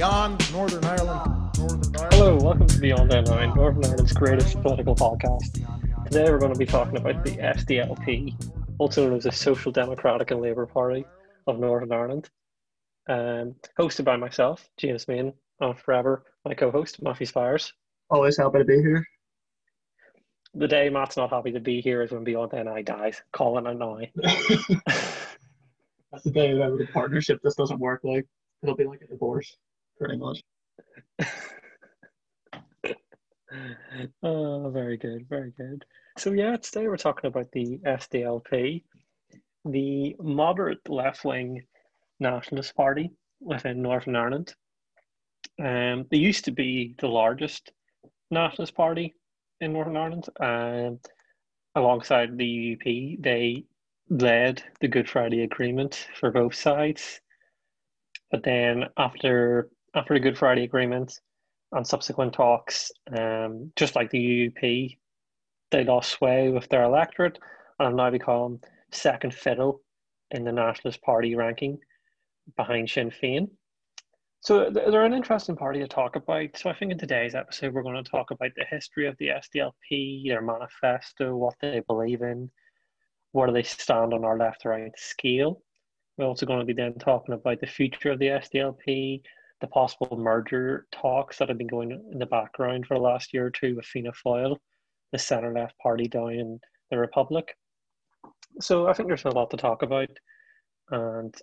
Beyond Northern Ireland. Northern Ireland. Hello, welcome to Beyond NI, Northern Ireland's greatest political podcast. Today we're going to be talking about the SDLP, also known as the Social Democratic and Labour Party of Northern Ireland. Um, hosted by myself, James Main, and forever my co-host, Matthew Spires. Always happy to be here. The day Matt's not happy to be here is when Beyond NI dies. Calling it now. That's the day that the partnership just doesn't work. Like it'll be like a divorce, pretty much. oh, very good, very good. So yeah, today we're talking about the SDLP, the moderate left-wing nationalist party within Northern Ireland. Um, they used to be the largest nationalist party in Northern Ireland. Um, alongside the UUP, they led the Good Friday Agreement for both sides. But then after after the Good Friday Agreement and subsequent talks, um, just like the UUP, they lost sway with their electorate and have now become second fiddle in the Nationalist Party ranking behind Sinn Féin. So they're an interesting party to talk about. So I think in today's episode we're going to talk about the history of the SDLP, their manifesto, what they believe in, where do they stand on our left-right scale. We're also going to be then talking about the future of the SDLP, the possible merger talks that have been going in the background for the last year or two with Fianna Fáil, the centre-left party down in the Republic. So I think there's a lot to talk about, and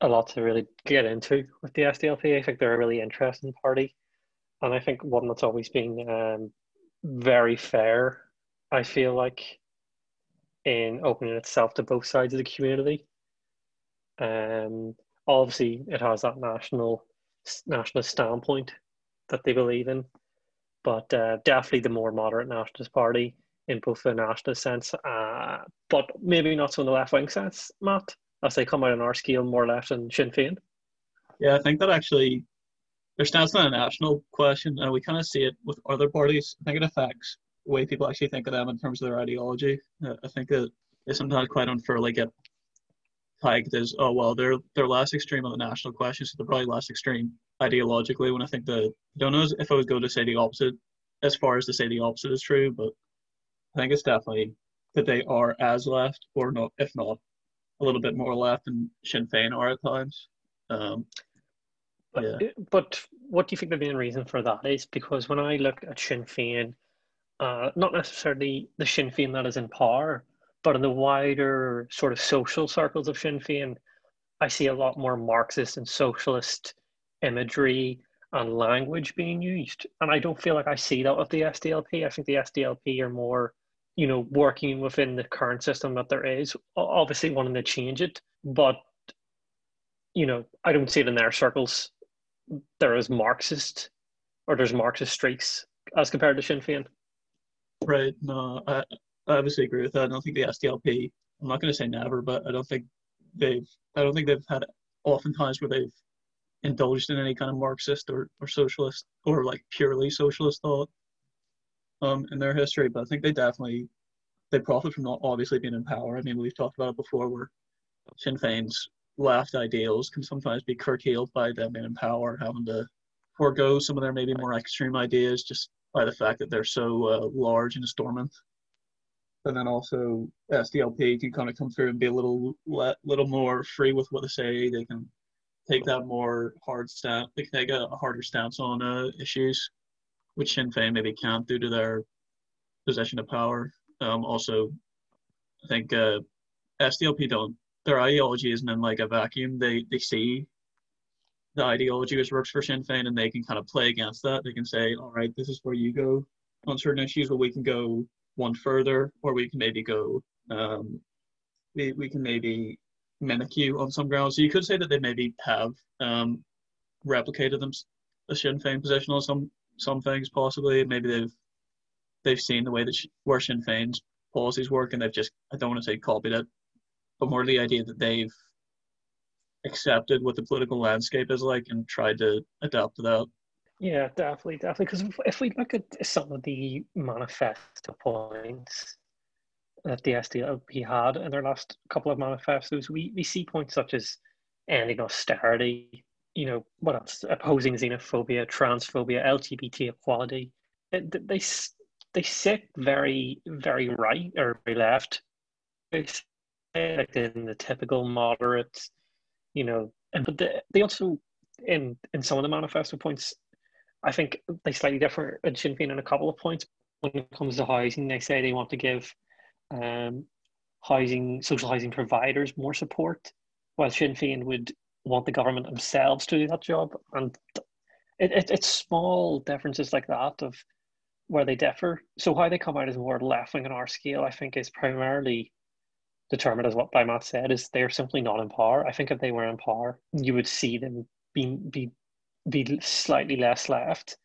a lot to really get into with the SDLP. I think they're a really interesting party, and I think one that's always been um, very fair. I feel like in opening itself to both sides of the community. Um, obviously, it has that national nationalist standpoint that they believe in, but uh, definitely the more moderate nationalist party in both the nationalist sense, uh, but maybe not so in the left wing sense, Matt as they come out on our scale more left than Sinn Féin? Yeah, I think that actually their stance on a national question, and we kind of see it with other parties. I think it affects the way people actually think of them in terms of their ideology. Uh, I think that they sometimes quite unfairly get tagged as, oh well, they're they're less extreme on the national question, so they're probably less extreme ideologically. When I think the I don't know if I would go to say the opposite, as far as to say the opposite is true, but I think it's definitely that they are as left, or not, if not a little bit more left than Sinn Féin are at times. Um, but, yeah. but what do you think the main reason for that is? Because when I look at Sinn Féin, uh, not necessarily the Sinn Féin that is in power, but in the wider sort of social circles of Sinn Féin, I see a lot more Marxist and socialist imagery and language being used. And I don't feel like I see that with the SDLP. I think the SDLP are more you know, working within the current system that there is, obviously wanting to change it, but you know, I don't see it in their circles. There is Marxist or there's Marxist streaks as compared to Sinn Féin. Right. No, I, I obviously agree with that. I don't think the SDLP. I'm not going to say never, but I don't think they've. I don't think they've had oftentimes where they've indulged in any kind of Marxist or, or socialist or like purely socialist thought um, in their history, but I think they definitely they profit from not obviously being in power. I mean, we've talked about it before, where Sinn Féin's left ideals can sometimes be curtailed by them being in power, having to forego some of their maybe more extreme ideas just by the fact that they're so uh, large and dormant. And then also SDLP can kind of come through and be a little le- little more free with what they say. They can take that more hard stance. They can take a, a harder stance on uh, issues which Sinn Féin maybe can't due to their possession of power. Um, also, I think uh, SDLP don't their ideology isn't in like a vacuum. They they see the ideology which works for Sinn Féin and they can kind of play against that. They can say, all right, this is where you go on certain issues, but we can go one further, or we can maybe go, um, we, we can maybe mimic you on some grounds. So you could say that they maybe have um, replicated them a Sinn Féin position on some some things possibly. Maybe they've they've seen the way that where Sinn Féin's policies work, and they've just I don't want to say copied it, but more the idea that they've accepted what the political landscape is like and tried to adapt to that. Yeah, definitely, definitely. Because if we look at some of the manifesto points that the SDLP had in their last couple of manifestos, we, we see points such as ending austerity, you know, what else? Opposing xenophobia, transphobia, LGBT equality. It, they they sit very very right or very left. Like in the typical moderate, you know, and but they, they also in in some of the manifesto points, I think they slightly differ in Sinn Féin in a couple of points. When it comes to housing, they say they want to give um, housing social housing providers more support, while Sinn Féin would want the government themselves to do that job. And it, it, it's small differences like that of where they differ. So how they come out as more left wing on our scale, I think, is primarily determined as what by Matt said, is they're simply not in power. I think if they were in power, you would see them be be be slightly less left.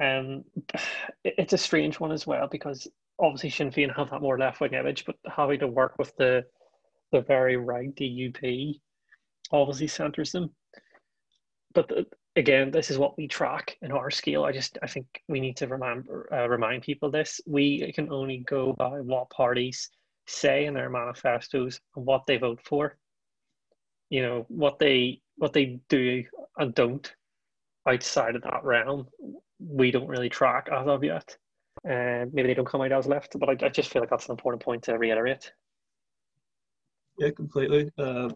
Um, it's a strange one as well because obviously Sinn Féin have that more left wing image, but having to work with the the very right DUP obviously centers them. But the, again, this is what we track in our scale. I just I think we need to remember uh, remind people this. We can only go by what parties say in their manifestos and what they vote for. You know what they what they do and don't outside of that realm. We don't really track as of yet. Uh, maybe they don't come out as left, but I, I just feel like that's an important point to reiterate. Yeah, completely. Uh,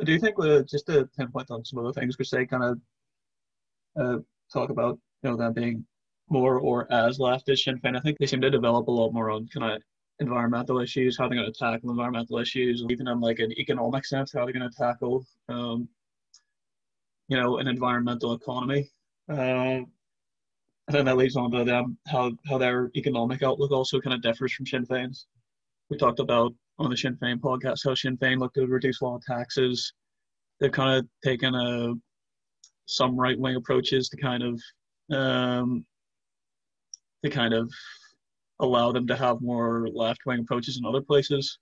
I do think we're just to pinpoint on some of the things they kind of uh, talk about, you know, them being more or as left as Sinn Féin. I think they seem to develop a lot more on kind of environmental issues, how they're going to tackle environmental issues, even on like an economic sense, how they're going to tackle, um, you know, an environmental economy. Um, I think that leads on to them how how their economic outlook also kind of differs from Sinn Féin's. We talked about on the Sinn Féin podcast how Sinn Féin looked to reduce a taxes. They've kind of taken a some right wing approaches to kind of um, to kind of allow them to have more left wing approaches in other places.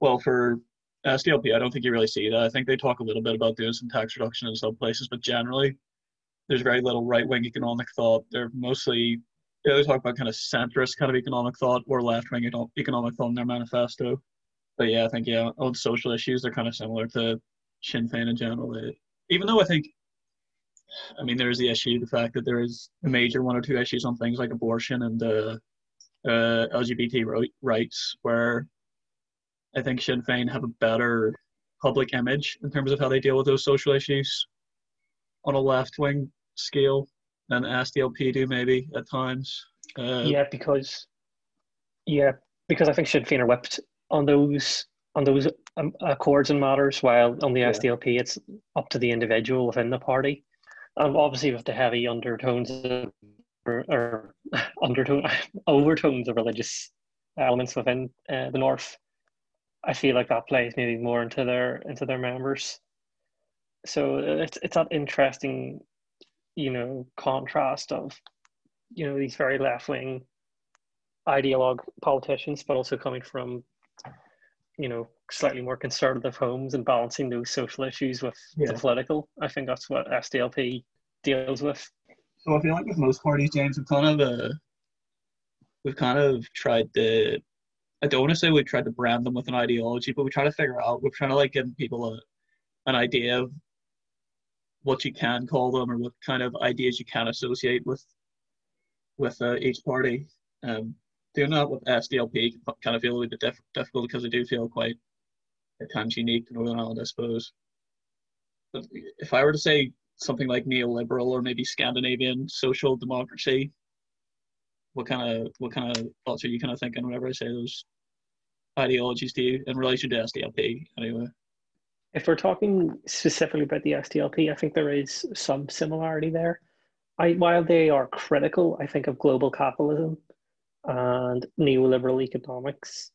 Well, for SDLP, I don't think you really see that. I think they talk a little bit about doing some tax reduction in some places, but generally, there's very little right wing economic thought. They're mostly they talk about kind of centrist kind of economic thought or left wing economic thought in their manifesto. But yeah, I think yeah, on social issues they're kind of similar to Sinn Féin in general. Even though I think I mean, there is the issue, the fact that there is a major one or two issues on things like abortion and uh, uh, LGBT rights, where I think Sinn Féin have a better public image in terms of how they deal with those social issues on a left wing scale than SDLP do, maybe at times. Uh, yeah, because yeah, because I think Sinn Féin are whipped on those on those um, accords and matters, while on the yeah. SDLP it's up to the individual within the party um, obviously with the heavy undertones of, or, or undertone overtones of religious elements within uh, the north i feel like that plays maybe more into their into their members so it's it's that interesting you know contrast of you know these very left-wing ideologue politicians but also coming from you know slightly more conservative homes and balancing those social issues with yeah. the political. I think that's what SDLP deals with. So I feel like with most parties, James, we've kind of uh, we've kind of tried to. I don't want to say we tried to brand them with an ideology, but we try to figure out. We're trying to like give people a an idea of what you can call them or what kind of ideas you can associate with with uh, each party. Um, doing that with SDLP kind of feel a little bit diff- difficult because they do feel quite at times unique to Northern Ireland, I suppose. But if I were to say something like neoliberal or maybe Scandinavian social democracy, what kind of what kind of thoughts are you kind of thinking whenever I say those ideologies to you in relation to SDLP anyway? If we're talking specifically about the SDLP, I think there is some similarity there. I, while they are critical, I think, of global capitalism and neoliberal economics,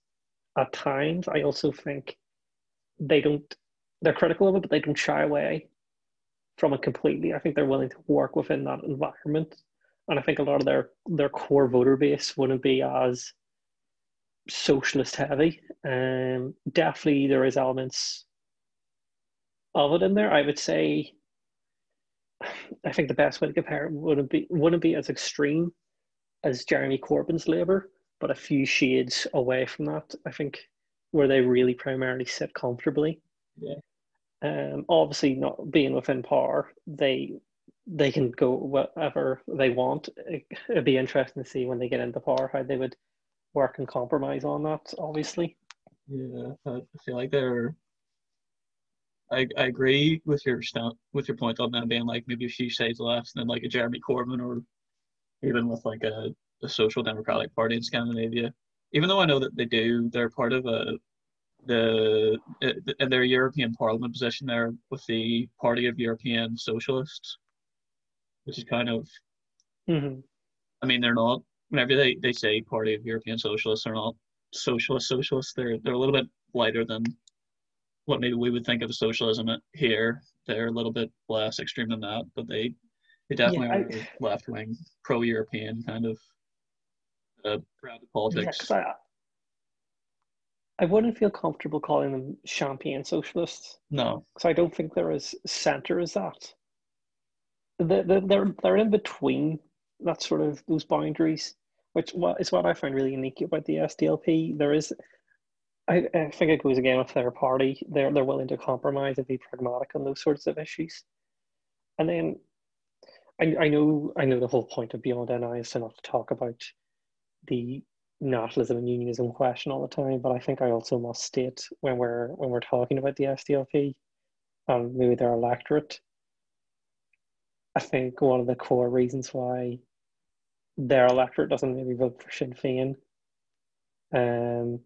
at times I also think they don't they're critical of it, but they don't shy away from it completely. I think they're willing to work within that environment. And I think a lot of their their core voter base wouldn't be as socialist heavy. Um definitely there is elements of it in there. I would say I think the best way to compare it wouldn't be wouldn't be as extreme as Jeremy Corbyn's Labour, but a few shades away from that. I think where they really primarily sit comfortably. Yeah. Um, obviously, not being within power, they they can go whatever they want. It, would be interesting to see when they get into power how they would work and compromise on that. Obviously. Yeah, I feel like they're. I, I agree with your st- with your point on them being like maybe a few shades less than like a Jeremy Corbyn or even with like a, a social democratic party in Scandinavia. Even though I know that they do, they're part of a the uh, in their European Parliament position there with the Party of European Socialists, which is kind of. Mm-hmm. I mean, they're not. Whenever they, they say Party of European Socialists, they're not socialist socialists. They're they're a little bit lighter than what maybe we would think of socialism here. They're a little bit less extreme than that, but they they definitely yeah, I, are left wing, pro European kind of uh, politics. Yeah, I, I wouldn't feel comfortable calling them champagne socialists. No, because I don't think they're as centre as that. They're, they're, they're in between that sort of those boundaries, which is what I find really unique about the SDLP. There is, I, I think it goes again with their party. They're they're willing to compromise and be pragmatic on those sorts of issues. And then I, I know I know the whole point of Beyond NI is to not talk about the nationalism and unionism question all the time, but I think I also must state when we're when we're talking about the SDLP um, maybe their electorate, I think one of the core reasons why their electorate doesn't maybe vote for Sinn Féin, um,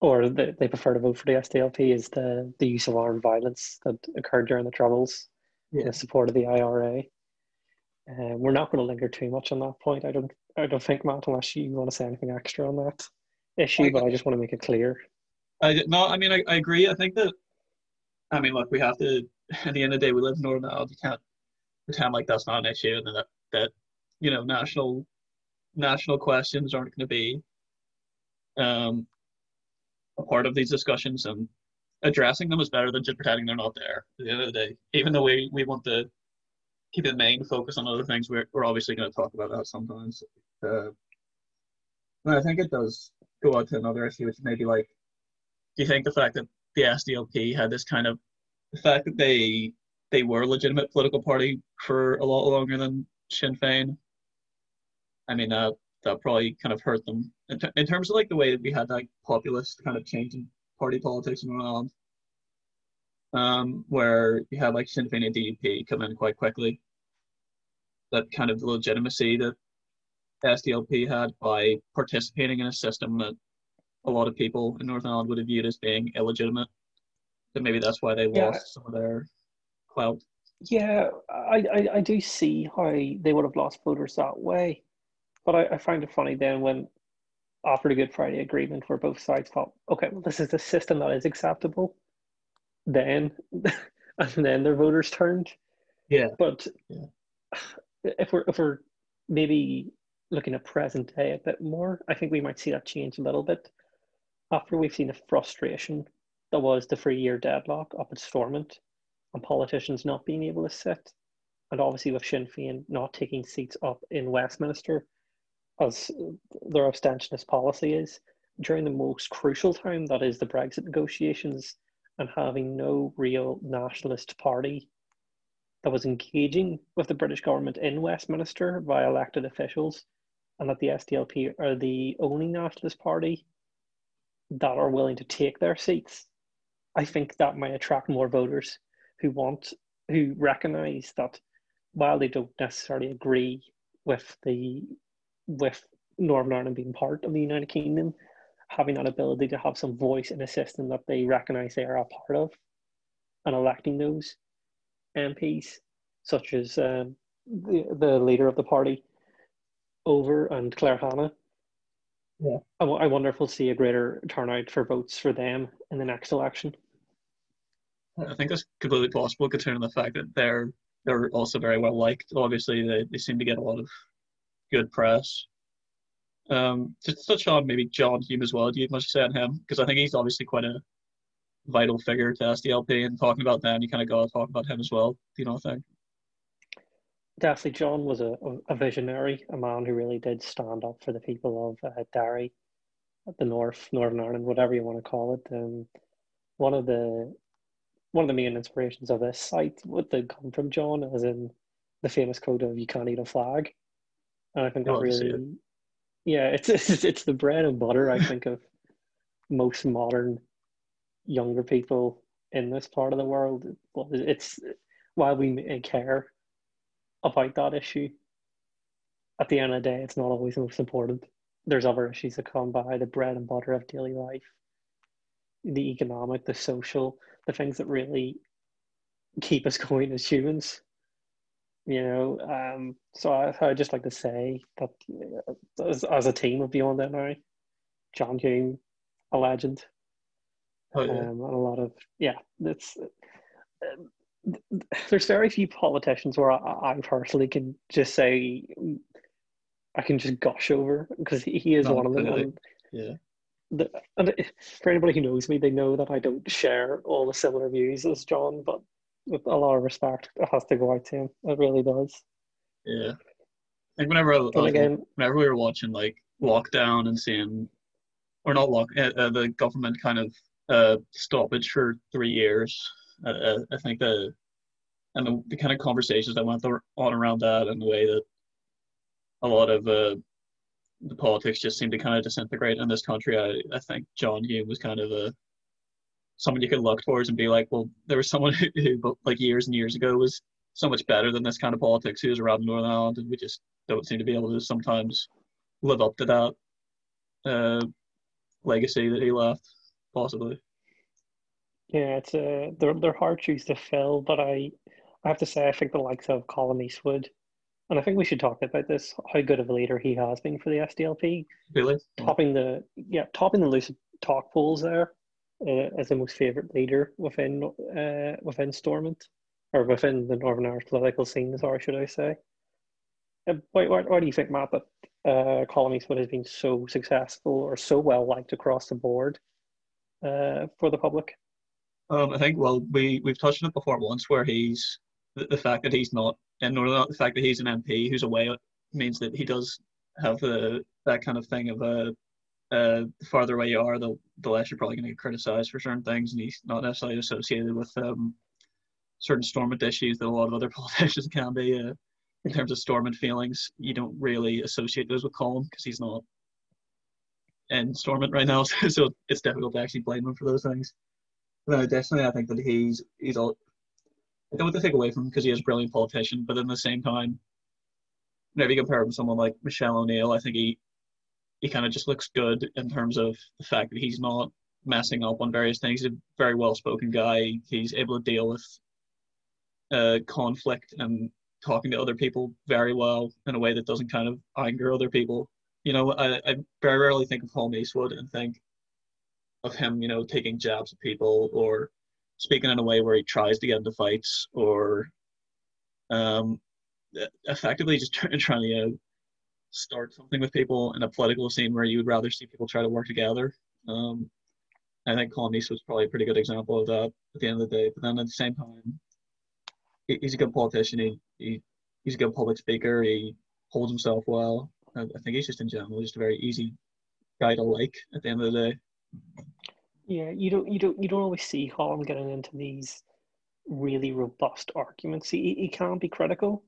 or they, they prefer to vote for the SDLP is the, the use of armed violence that occurred during the Troubles yeah. in support of the IRA. Um, we're not going to linger too much on that point. I don't. I don't think, Matt, unless you want to say anything extra on that issue, I, but I just want to make it clear. I no. I mean, I, I agree. I think that. I mean, look, we have to. At the end of the day, we live in Northern Ireland. You can't pretend like that's not an issue, and that that you know national national questions aren't going to be um, a part of these discussions, and addressing them is better than just pretending they're not there. At the end of the day, even though we we want to keep the main focus on other things. We're, we're obviously going to talk about that sometimes. Uh, but I think it does go on to another issue, which may be like, do you think the fact that the SDLP had this kind of the fact that they they were a legitimate political party for a lot longer than Sinn Féin? I mean, that that probably kind of hurt them in, t- in terms of like the way that we had like populist kind of change in party politics in Ireland um, where you had like Sinn Féin and DUP come in quite quickly. That kind of legitimacy that SDLP had by participating in a system that a lot of people in Northern Ireland would have viewed as being illegitimate. So maybe that's why they lost yeah. some of their clout. Yeah, I, I, I, do see how they would have lost voters that way. But I, I find it funny then when after the Good Friday Agreement where both sides thought, okay, well this is the system that is acceptable then and then their voters turned. Yeah. But yeah. if we're if we're maybe looking at present day a bit more, I think we might see that change a little bit. After we've seen the frustration that was the three year deadlock up at Stormont and politicians not being able to sit, and obviously with Sinn Féin not taking seats up in Westminster as their abstentionist policy is during the most crucial time that is the Brexit negotiations and having no real nationalist party that was engaging with the British government in Westminster by elected officials, and that the SDLP are the only nationalist party that are willing to take their seats, I think that might attract more voters who want, who recognise that while they don't necessarily agree with the with Northern Ireland being part of the United Kingdom, having that ability to have some voice in a system that they recognise they are a part of and electing those MPs, such as um, the, the leader of the party, Over and Claire Hanna. Yeah. I, I wonder if we'll see a greater turnout for votes for them in the next election. I think that's completely possible considering the fact that they're they're also very well liked. Obviously, they, they seem to get a lot of good press. Um, just touch on maybe John Hume as well. Do you have much to say on him? Because I think he's obviously quite a vital figure to SDLP, and talking about them, you kind of got to talk about him as well. Do you know what I think? Definitely, John was a, a visionary, a man who really did stand up for the people of uh, Derry, the North, Northern Ireland, whatever you want to call it. Um, one of the one of the main inspirations of this site would they come from John, as in the famous quote of "You can't eat a flag," and I think oh, that to see really, yeah, it's, it's it's the bread and butter. I think of most modern younger people in this part of the world. Well, It's while we care about that issue, at the end of the day, it's not always the most important. There's other issues that come by the bread and butter of daily life, the economic, the social, the things that really keep us going as humans. You know, um, so I, I'd just like to say that uh, as, as a team of Beyond NI, John Hume, a legend, Oh, yeah. um, and a lot of yeah that's uh, there's very few politicians where I, I personally can just say i can just gush over because he, is No, one of them yeah. The, and for anybody who knows me they know that i don't share all the similar views as john but with a lot of respect it has to go out to him it really does Yeah. like whenever I, I again whenever we were watching like lockdown and seeing, or not lock, uh, uh, the government kind of uh, stoppage for three years, uh, uh, I think the and the, the kind of conversations that went on around that and the way that a lot of uh, the politics just seemed to kind of disintegrate in this country. I, I think John Hume was kind of a someone you could look towards and be like, well, there was someone who, who like years and years ago was so much better than this kind of politics who was around Northern Ireland, and we just don't seem to be able to sometimes live up to that uh, legacy that he left, possibly. Yeah, it's a they're they're hard shoes to fill, but I I have to say I think the likes of Colum Eastwood, and I think we should talk about this, how good of a leader he has been for the SDLP, Really? topping the yeah topping the lucid talk polls there uh, as the most favourite leader within uh within Stormont or within the Northern Irish political scene, sorry, should I say? Why, why, why do you think, Matt, that uh, Colum Eastwood has been so successful or so well liked across the board uh, for the public? Um, I think well we we've touched on it before once where he's the, the fact that he's not Northern Ireland, the fact that he's an MP who's away means that he does have the that kind of thing of a uh, the farther away you are, the the less you're probably going to get criticised for certain things, and he's not necessarily associated with um, certain Stormont issues that a lot of other politicians can be. Uh, in terms of Stormont feelings, you don't really associate those with Colum because he's not in Stormont right now, so, so it's difficult to actually blame him for those things. No, definitely. I think that he's he's all. I don't want to take away from him because he is a brilliant politician, but at the same time, whenever you compare him to someone like Michelle O'Neill, I think he he kind of just looks good in terms of the fact that he's not messing up on various things. He's a very well spoken guy. He's able to deal with uh, conflict and talking to other people very well in a way that doesn't kind of anger other people. You know, I, I very rarely think of Colum Eastwood and think of him, you know, taking jabs at people or speaking in a way where he tries to get into fights or um, effectively just try, trying to you know, start something with people in a political scene where you would rather see people try to work together. Um, I think Colum was probably a pretty good example of that at the end of the day. But then at the same time, he, he's a good politician. He, he he's a good public speaker. He holds himself well. I, I think he's just in general just a very easy guy to like at the end of the day. Yeah, you don't you don't you don't always see Colum getting into these really robust arguments. He he can be critical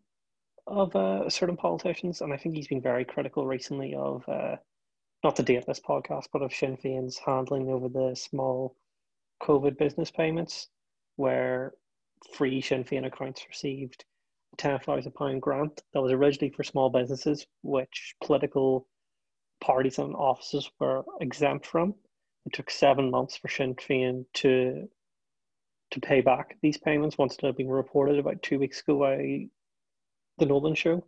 of uh, certain politicians, and I think he's been very critical recently of uh, not to date this podcast, but of Sinn Féin's handling over the small COVID business payments, where free Sinn Féin accounts received a ten thousand pound grant that was originally for small businesses, which political parties and offices were exempt from. It took seven months for Sinn Féin to to pay back these payments once had been reported about two weeks ago by the Nolan show.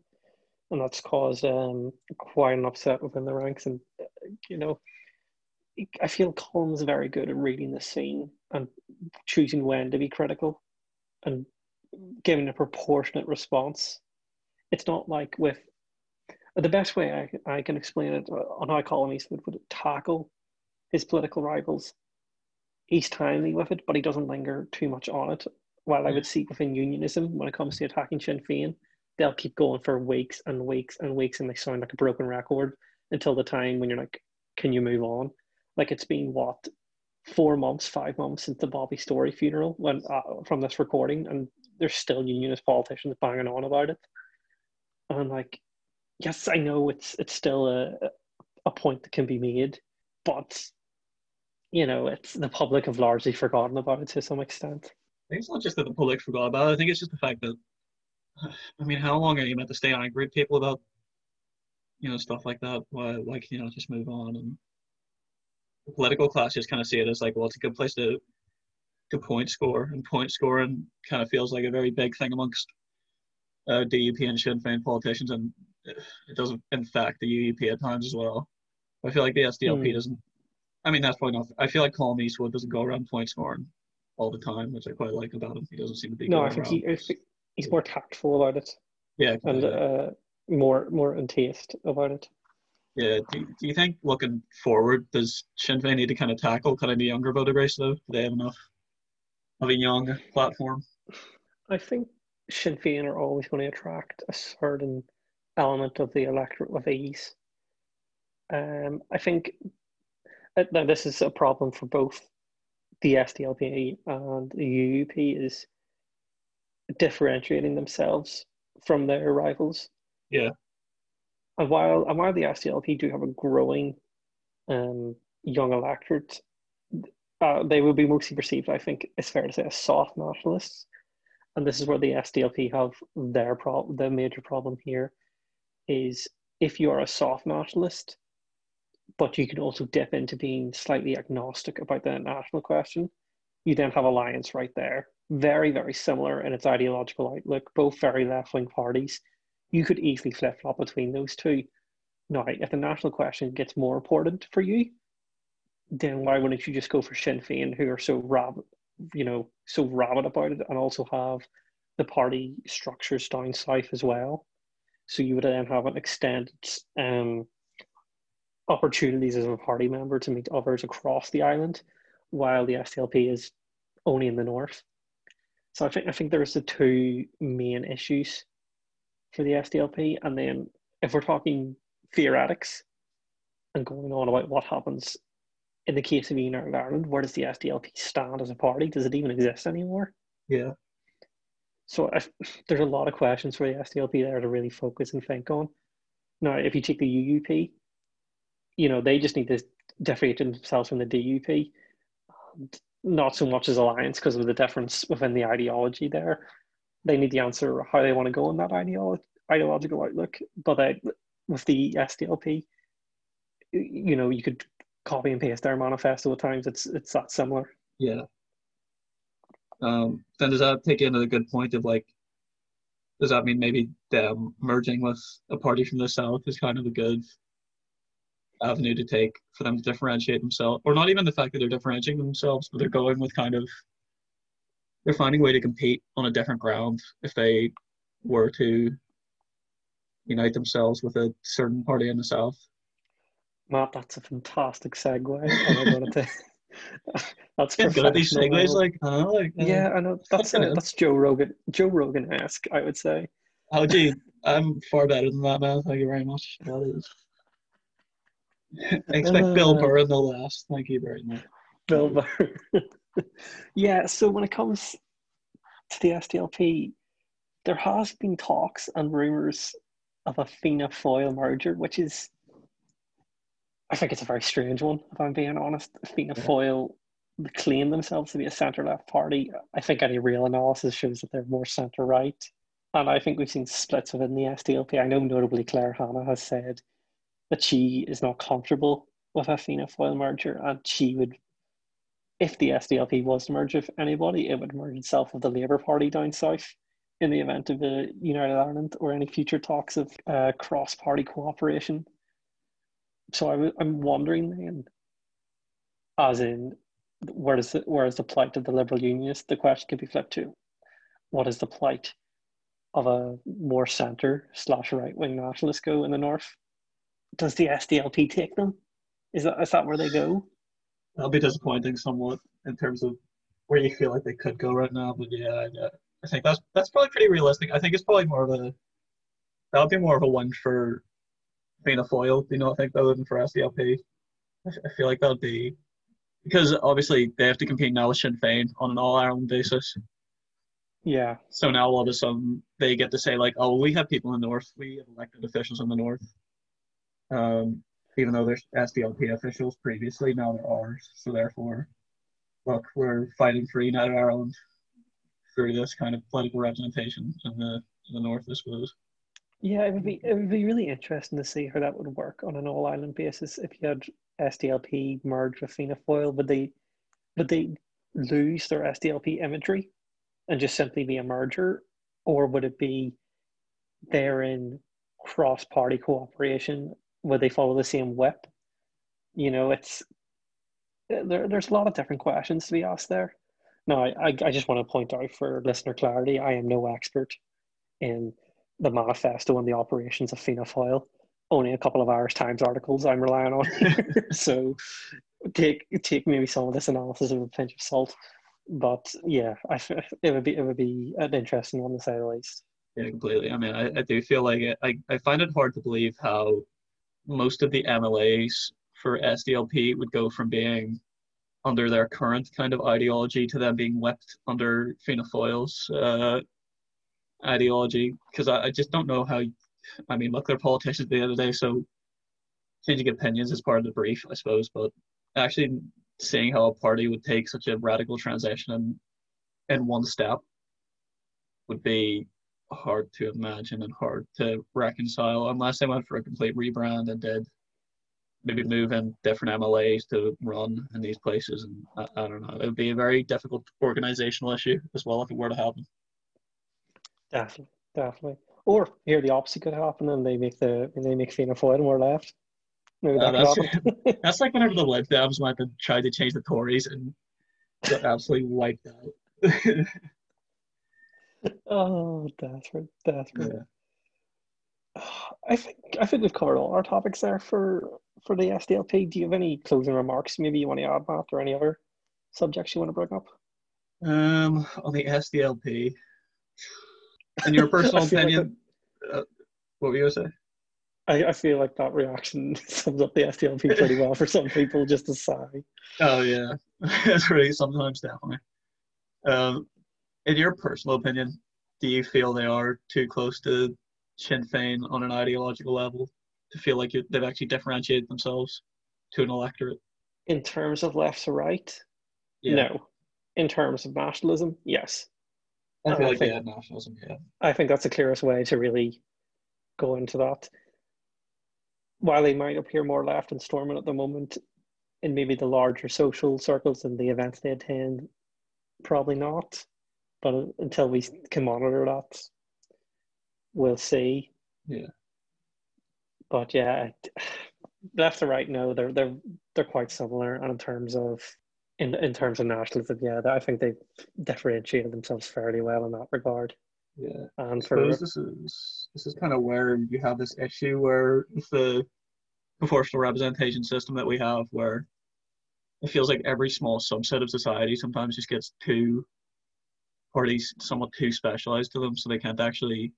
And that's caused um, quite an upset within the ranks. And, uh, you know, I feel Colum's very good at reading the scene and choosing when to be critical and giving a proportionate response. It's not like with the best way I, I can explain it on how Colum Eastwood would tackle his political rivals. He's timely with it, but he doesn't linger too much on it. While I would see within unionism, when it comes to attacking Sinn Féin, they'll keep going for weeks and weeks and weeks, and they sound like a broken record until the time when you're like, "Can you move on?" Like it's been what four months, five months since the Bobby Storey funeral when uh, from this recording, and there's still unionist politicians banging on about it. And I'm like, yes, I know it's it's still a a point that can be made, but you know, it's the public have largely forgotten about it to some extent. I think it's not just that the public forgot about it. I think it's just the fact that, I mean, how long are you meant to stay angry at people about, you know, stuff like that? Why, like, you know, just move on? And the political class just kind of see it as like, well, it's a good place to, to point score, and point scoring kind of feels like a very big thing amongst uh, DUP and Sinn Féin politicians, and it doesn't infect the UUP at times as well. I feel like the SDLP Hmm. doesn't. I mean, that's probably not. I feel like Colum Eastwood doesn't go around point scoring all the time, which I quite like about him. He doesn't seem to be. No, I think he I think he's more tactful about it Yeah, and uh, more more in taste about it. yeah. Do, do you think looking forward, does Sinn Féin need to kind of tackle kind of the younger voter base though? Do they have enough of a young platform? I think Sinn Féin are always going to attract a certain element of the electorate with ease. Um, I think now this is a problem for both the SDLP and the UUP is differentiating themselves from their rivals. Yeah. And while and while the SDLP do have a growing um, young electorate, uh, they will be mostly perceived, I think, it's fair to say, as soft nationalists and this is where the SDLP have their problem. The major problem here is if you are a soft nationalist, but you can also dip into being slightly agnostic about the national question, you then have Alliance right there. Very, very similar in its ideological outlook, both very left wing parties. You could easily flip flop between those two. Now, if the national question gets more important for you, then why wouldn't you just go for Sinn Féin, who are so rabid, you know, so rabid about it, and also have the party structures down south as well? So you would then have an extended um, opportunities as a party member to meet others across the island, while the SDLP is only in the north. So I think I think there's the two main issues for the SDLP, and then if we're talking theoretics and going on about what happens in the case of United Ireland, where does the SDLP stand as a party? Does it even exist anymore? Yeah. So if, there's a lot of questions for the SDLP there to really focus and think on. Now, if you take the UUP, you know they just need to differentiate themselves from the DUP, not so much as alliance because of the difference within the ideology there. They need to answer how they want to go in that ideolo- ideological outlook. But uh, with the SDLP, you know, you could copy and paste their manifesto at times. It's it's that similar. Yeah. Um, then does that take into the good point of like, does that mean maybe them merging with a party from the south is kind of a good avenue to take for them to differentiate themselves, or not even the fact that they're differentiating themselves, but they're going with kind of they're finding a way to compete on a different ground if they were to unite themselves with a certain party in the south. Matt, that's a fantastic segue. gonna that's Getting good at these segues, like, I like, uh, Yeah, I know. That's uh, that's Joe Rogan. Joe Rogan esque, I would say. Oh, gee, I'm far better than that, man. Thank you very much. That is. I expect Bill Uh, Burr in the last. Thank you very much. Bill Burr. yeah. So when it comes to the SDLP, there has been talks and rumors of a Fianna Fáil merger, which is, I think it's a very strange one. If I'm being honest, Fianna Yeah. Fáil claim themselves to be a centre left party. I think any real analysis shows that they're more centre right. And I think we've seen splits within the SDLP. I know notably Claire Hanna has said that she is not comfortable with a Fianna Fáil merger and she would, if the SDLP was to merge with anybody, it would merge itself with the Labour Party down south in the event of a United Ireland or any future talks of uh, cross party cooperation. So I w- I'm wondering then, as in, where is the, where is the plight of the Liberal Unionists? The question could be flipped to, what is the plight of a more centre slash right wing nationalist go in the north? Does the SDLP take them? Is that is that where they go? That'll be disappointing somewhat in terms of where you feel like they could go right now. But yeah, I, I think that's that's probably pretty realistic. I think it's probably more of a that would be more of a win for Fianna Fáil. Do you not think that would be for SDLP? I feel like that would be because obviously they have to compete now with Sinn Féin on an All Ireland basis. Yeah, So now all of a sudden they get to say like, oh, we have people in the north, we have elected officials in the north. Um, even though there's SDLP officials previously, now they're ours. So therefore, look, we're fighting for United Ireland through this kind of political representation in the in the north, I suppose. yeah. It would be it would be really interesting to see how that would work on an all island basis if you had SDLP merge with Fianna Fáil. Would they would they lose their SDLP imagery and just simply be a merger, or would it be they're in cross party cooperation? Would they follow the same whip? You know, it's eh, there, there's a lot of different questions to be asked there. No, I, I, just want to point out for listener clarity, I am no expert in the manifesto and the operations of Fianna Fáil. Only a couple of Irish Times articles I'm relying on. so take take maybe some of this analysis with a pinch of salt. But yeah, I, it would be it would be an interesting one to say the least. Yeah, completely. I mean, I, I do feel like it, I, I find it hard to believe how most of the MLAs for SDLP would go from being under their current kind of ideology to them being whipped under Fianna Fáil's uh, ideology. Because I, I just don't know how. I mean, look, they're politicians at the end of the day, so changing opinions is part of the brief, I suppose. But actually seeing how a party would take such a radical transition in, in one step would be hard to imagine and hard to reconcile unless they went for a complete rebrand and did maybe move in different MLAs to run in these places. And I, I don't know, it would be a very difficult organizational issue as well if it were to happen. Definitely, definitely. Or here the opposite could happen, and they make the and they make Fianna Fáil and we're left. Maybe Uh, that's, that's like whenever the Lib Dems went and tried to change the Tories and got absolutely wiped out. oh, that's Desperate, desperate. Yeah. I think I think we've covered all our topics there for for the SDLP. Do you have any closing remarks? Maybe you want to add, Matt, or any other subjects you want to bring up? Um, on the SDLP, in your personal feel like opinion, uh, what were you gonna say? I, I feel like that reaction sums up the SDLP pretty well for some people. Just a sigh. Oh yeah, that's really sometimes definitely. Um, in your personal opinion, do you feel they are too close to Sinn Féin on an ideological level to feel like they've actually differentiated themselves to an electorate? In terms of left to right, Yeah. no. In terms of nationalism, yes. I feel I like think- they had nationalism. Yeah, I think that's the clearest way to really go into that. While they might appear more left and Stormont at the moment, in maybe the larger social circles and the events they attend, probably not. But until we can monitor that, we'll see. Yeah. But yeah, left to right, no, they're they're they're quite similar. And in terms of in in terms of nationalism, yeah, I think they've differentiated themselves fairly well in that regard. yeah. And for this is this is kind of where you have this issue where the proportional representation system that we have, where it feels like every small subset of society sometimes just gets too parties somewhat too specialized to them, so they can't actually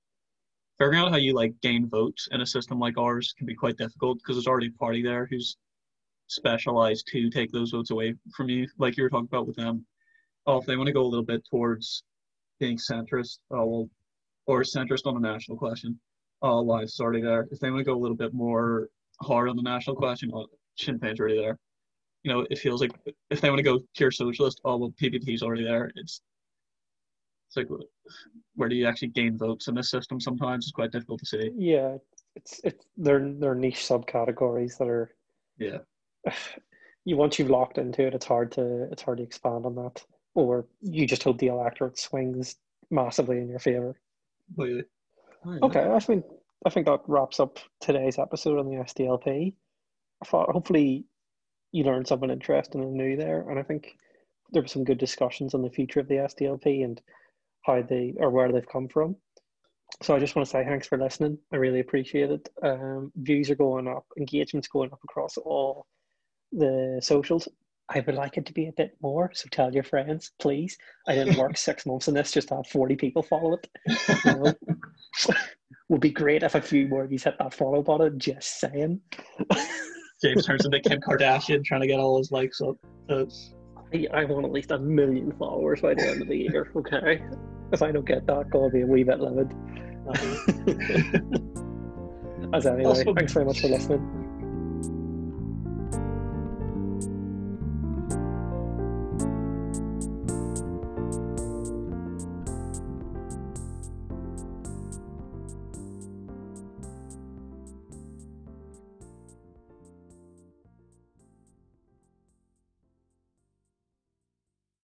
figuring out how you like gain votes in a system like ours can be quite difficult because there's already a party there who's specialized to take those votes away from you, like you were talking about with them. Oh, if they want to go a little bit towards being centrist, oh well, or centrist on a national question, oh, Alliance is already there. If they want to go a little bit more hard on the national question, oh, Sinn Féin's already there. You know, it feels like if they want to go pure socialist, oh well, PBP's already there. It's it's like where do you actually gain votes in this system? Sometimes it's quite difficult to see. Yeah, it's it's they're they're niche subcategories that are Yeah, you once you've locked into it, it's hard to it's hard to expand on that. Or you just hope the electorate swings massively in your favor. completely. Oh, Okay, I think I think that wraps up today's episode on the SDLP. I thought hopefully you learned something interesting and new there, and I think there were some good discussions on the future of the SDLP and how they or where they've come from. So I just want to say thanks for listening. I really appreciate it. Um, views are going up, engagement's going up across all the socials. I would like it to be a bit more, so tell your friends, please. I didn't work six months on this just to have 40 people follow it. You know? Would be great if a few more of these hit that follow button, just saying. James turns into Kim Kardashian trying to get all his likes up. That's I, I want at least a million followers by the end of the year, okay? If I don't get that, I'll be a wee bit livid. Um, As anyway, Also- thanks very much for listening.